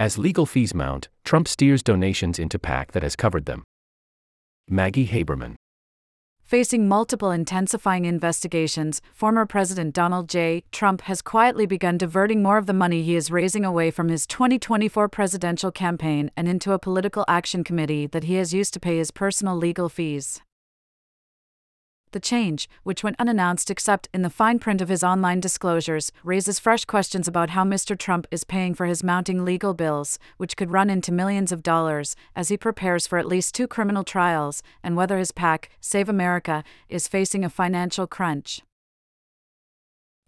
As legal fees mount, Trump steers donations into PAC that has covered them. Maggie Haberman. Facing multiple intensifying investigations, former President Donald J. Trump has quietly begun diverting more of the money he is raising away from his 2024 presidential campaign and into a political action committee that he has used to pay his personal legal fees. The change, which went unannounced except in the fine print of his online disclosures, raises fresh questions about how Mr. Trump is paying for his mounting legal bills, which could run into millions of dollars, as he prepares for at least two criminal trials, and whether his PAC, Save America, is facing a financial crunch.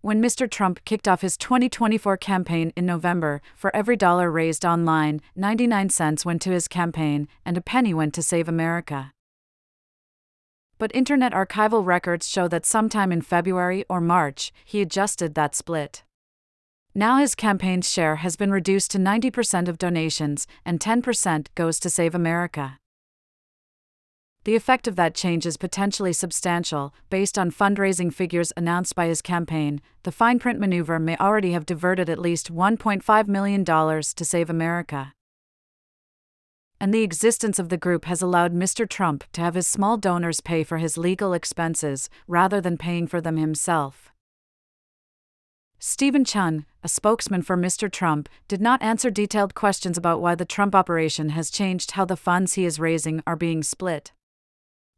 When Mr. Trump kicked off his 2024 campaign in November, for every dollar raised online, 99 cents went to his campaign, and a penny went to Save America but Internet archival records show that sometime in February or March, he adjusted that split. Now his campaign's share has been reduced to 90% of donations, and 10% goes to Save America. The effect of that change is potentially substantial. Based on fundraising figures announced by his campaign, the fine print maneuver may already have diverted at least $1.5 million to Save America and the existence of the group has allowed Mr. Trump to have his small donors pay for his legal expenses rather than paying for them himself. Stephen Cheung, a spokesman for Mr. Trump, did not answer detailed questions about why the Trump operation has changed how the funds he is raising are being split.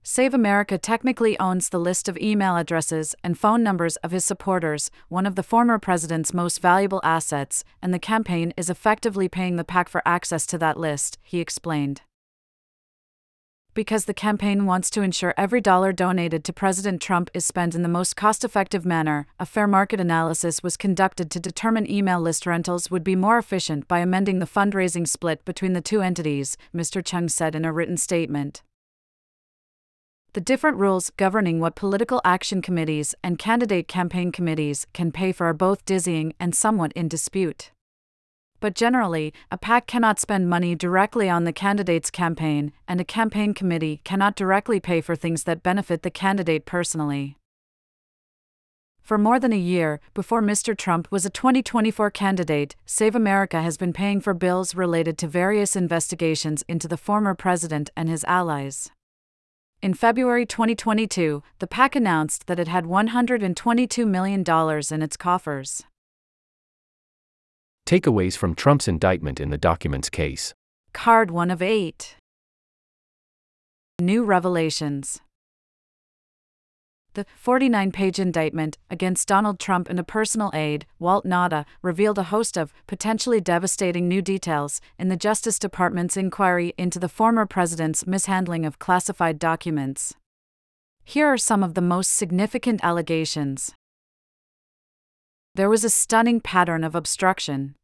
Save America technically owns the list of email addresses and phone numbers of his supporters, one of the former president's most valuable assets, and the campaign is effectively paying the PAC for access to that list, he explained. Because the campaign wants to ensure every dollar donated to President Trump is spent in the most cost effective manner, a fair market analysis was conducted to determine email list rentals would be more efficient by amending the fundraising split between the two entities, Mr. Cheung said in a written statement the different rules governing what political action committees and candidate campaign committees can pay for are both dizzying and somewhat in dispute. But generally, a PAC cannot spend money directly on the candidate's campaign, and a campaign committee cannot directly pay for things that benefit the candidate personally. For more than a year, before Mr. Trump was a 2024 candidate, Save America has been paying for bills related to various investigations into the former president and his allies. In February 2022, the PAC announced that it had $122 million in its coffers. Takeaways from Trump's indictment in the documents case. Card 1 of 8. New revelations. The 49 page indictment against Donald Trump and a personal aide, Walt Nauta, revealed a host of potentially devastating new details in the Justice Department's inquiry into the former president's mishandling of classified documents. Here are some of the most significant allegations. There was a stunning pattern of obstruction.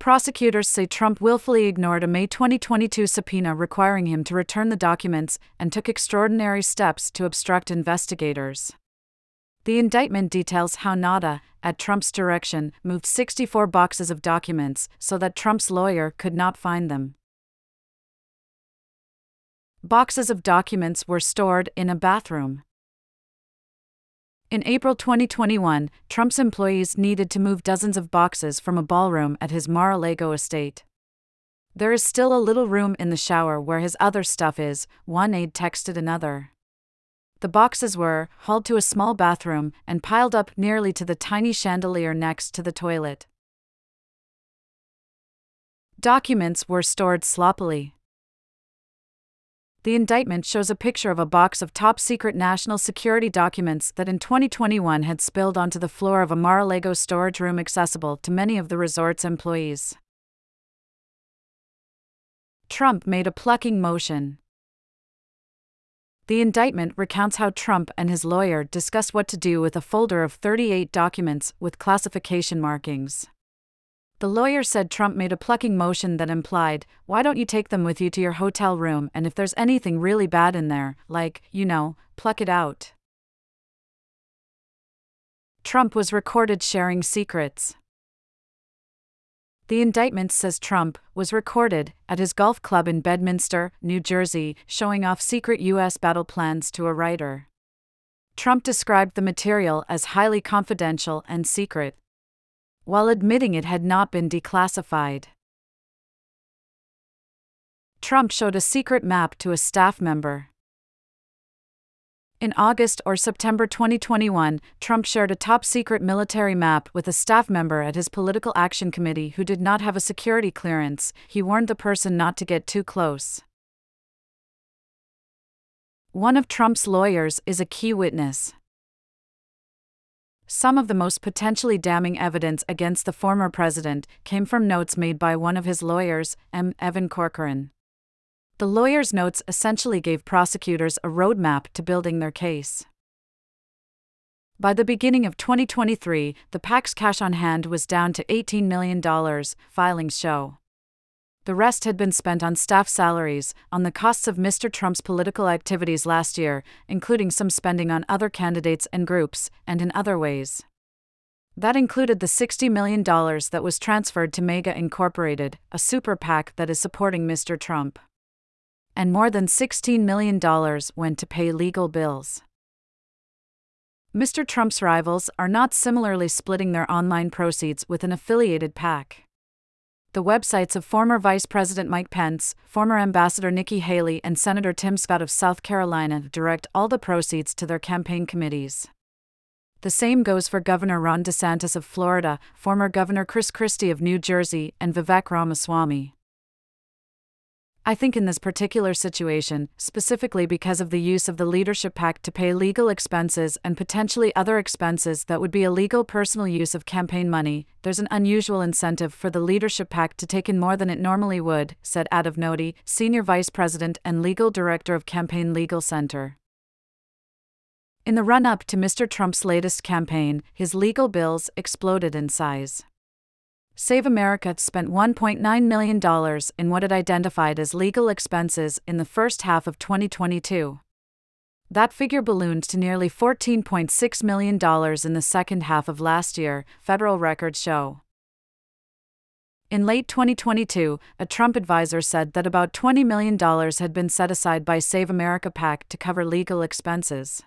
Prosecutors say Trump willfully ignored a May 2022 subpoena requiring him to return the documents and took extraordinary steps to obstruct investigators. The indictment details how Nauta, at Trump's direction, moved 64 boxes of documents so that Trump's lawyer could not find them. Boxes of documents were stored in a bathroom. In April 2021, Trump's employees needed to move dozens of boxes from a ballroom at his Mar a Lago estate. There is still a little room in the shower where his other stuff is, one aide texted another. The boxes were hauled to a small bathroom and piled up nearly to the tiny chandelier next to the toilet. Documents were stored sloppily. The indictment shows a picture of a box of top secret national security documents that in 2021 had spilled onto the floor of a Mar a Lago storage room accessible to many of the resort's employees. Trump made a plucking motion. The indictment recounts how Trump and his lawyer discussed what to do with a folder of 38 documents with classification markings. The lawyer said Trump made a plucking motion that implied, Why don't you take them with you to your hotel room and if there's anything really bad in there, like, you know, pluck it out? Trump was recorded sharing secrets. The indictment says Trump was recorded at his golf club in Bedminster, New Jersey, showing off secret U.S. battle plans to a writer. Trump described the material as highly confidential and secret. While admitting it had not been declassified. Trump showed a secret map to a staff member. In August or September 2021, Trump shared a top secret military map with a staff member at his Political Action Committee who did not have a security clearance. He warned the person not to get too close. One of Trump's lawyers is a key witness. Some of the most potentially damning evidence against the former president came from notes made by one of his lawyers, M. Evan Corcoran. The lawyer's notes essentially gave prosecutors a roadmap to building their case. By the beginning of 2023, the PAC's cash on hand was down to $18 million, filings show. The rest had been spent on staff salaries, on the costs of Mr. Trump's political activities last year, including some spending on other candidates and groups, and in other ways. That included the $60 million that was transferred to MAGA Incorporated, a super PAC that is supporting Mr. Trump and more than $16 million went to pay legal bills. Mr. Trump's rivals are not similarly splitting their online proceeds with an affiliated PAC. The websites of former Vice President Mike Pence, former Ambassador Nikki Haley, and Senator Tim Scott of South Carolina direct all the proceeds to their campaign committees. The same goes for Governor Ron DeSantis of Florida, former Governor Chris Christie of New Jersey, and Vivek Ramaswamy. I think in this particular situation, specifically because of the use of the leadership PAC to pay legal expenses and potentially other expenses that would be illegal personal use of campaign money, there's an unusual incentive for the leadership PAC to take in more than it normally would, said Adav Noti, Senior Vice President and Legal Director of Campaign Legal Center. In the run up to Mr. Trump's latest campaign, his legal bills exploded in size. Save America spent $1.9 million in what it identified as legal expenses in the first half of 2022. That figure ballooned to nearly $14.6 million in the second half of last year, federal records show. In late 2022, a Trump advisor said that about $20 million had been set aside by Save America PAC to cover legal expenses.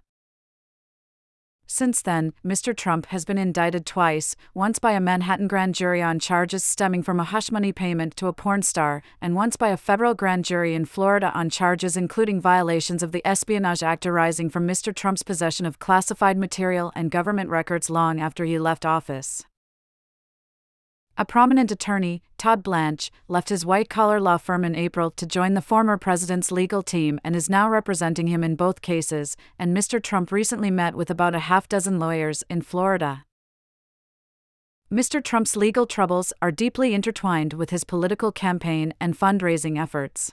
Since then, Mr. Trump has been indicted twice once by a Manhattan grand jury on charges stemming from a hush money payment to a porn star, and once by a federal grand jury in Florida on charges including violations of the Espionage Act arising from Mr. Trump's possession of classified material and government records long after he left office. A prominent attorney, Todd Blanche, left his white collar law firm in April to join the former president's legal team and is now representing him in both cases. And Mr. Trump recently met with about a half dozen lawyers in Florida. Mr. Trump's legal troubles are deeply intertwined with his political campaign and fundraising efforts.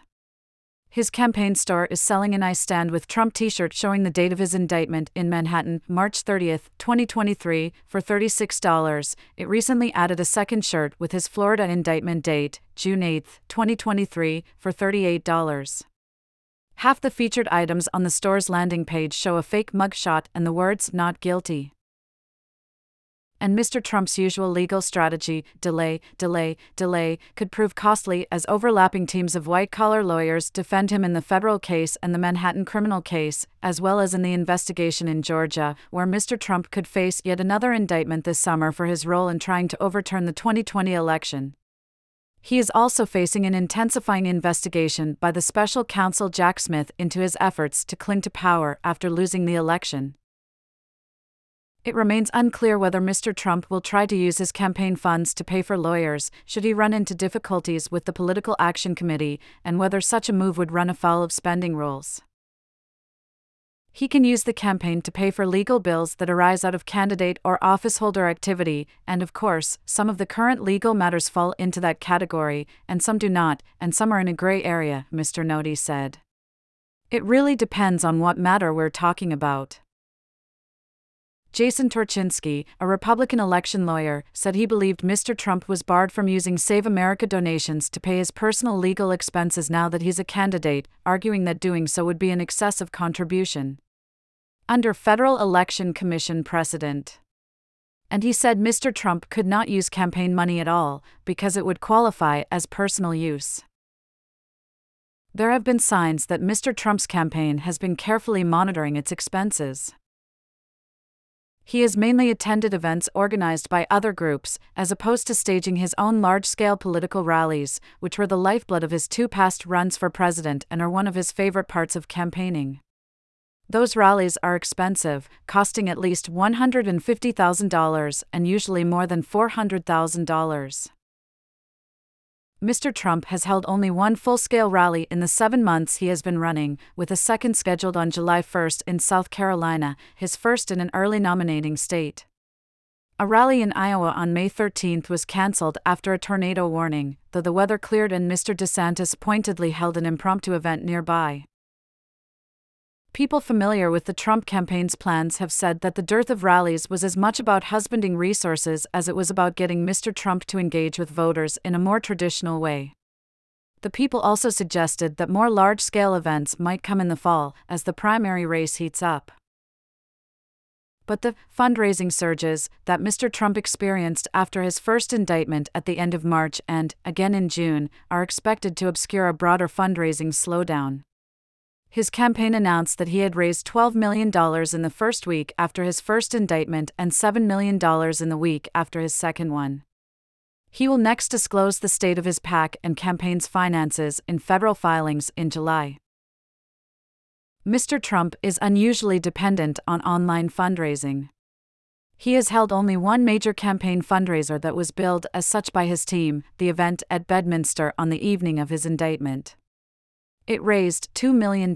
His campaign store is selling an I Stand with Trump t shirt showing the date of his indictment in Manhattan, March 30, 2023, for $36. It recently added a second shirt with his Florida indictment date, June 8, 2023, for $38. Half the featured items on the store's landing page show a fake mugshot and the words not guilty and Mr. Trump's usual legal strategy, delay, delay, delay, could prove costly as overlapping teams of white collar lawyers defend him in the federal case and the Manhattan criminal case, as well as in the investigation in Georgia, where Mr. Trump could face yet another indictment this summer for his role in trying to overturn the 2020 election. He is also facing an intensifying investigation by the special counsel Jack Smith into his efforts to cling to power after losing the election. It remains unclear whether Mr. Trump will try to use his campaign funds to pay for lawyers should he run into difficulties with the Political Action Committee, and whether such a move would run afoul of spending rules. He can use the campaign to pay for legal bills that arise out of candidate or officeholder activity, and of course, some of the current legal matters fall into that category, and some do not, and some are in a gray area, Mr. Noti said. It really depends on what matter we're talking about. Jason Torchinsky, a Republican election lawyer, said he believed Mr. Trump was barred from using Save America donations to pay his personal legal expenses now that he's a candidate, arguing that doing so would be an excessive contribution. Under Federal Election Commission precedent. And he said Mr. Trump could not use campaign money at all, because it would qualify as personal use. There have been signs that Mr. Trump's campaign has been carefully monitoring its expenses. He has mainly attended events organized by other groups, as opposed to staging his own large scale political rallies, which were the lifeblood of his two past runs for president and are one of his favorite parts of campaigning. Those rallies are expensive, costing at least $150,000 and usually more than $400,000. Mr. Trump has held only one full scale rally in the seven months he has been running, with a second scheduled on July 1 in South Carolina, his first in an early nominating state. A rally in Iowa on May 13 was cancelled after a tornado warning, though the weather cleared and Mr. DeSantis pointedly held an impromptu event nearby. People familiar with the Trump campaign's plans have said that the dearth of rallies was as much about husbanding resources as it was about getting Mr. Trump to engage with voters in a more traditional way. The people also suggested that more large scale events might come in the fall as the primary race heats up. But the fundraising surges that Mr. Trump experienced after his first indictment at the end of March and, again in June, are expected to obscure a broader fundraising slowdown. His campaign announced that he had raised $12 million in the first week after his first indictment and $7 million in the week after his second one. He will next disclose the state of his PAC and campaign's finances in federal filings in July. Mr. Trump is unusually dependent on online fundraising. He has held only one major campaign fundraiser that was billed as such by his team, the event at Bedminster on the evening of his indictment. It raised $2 million.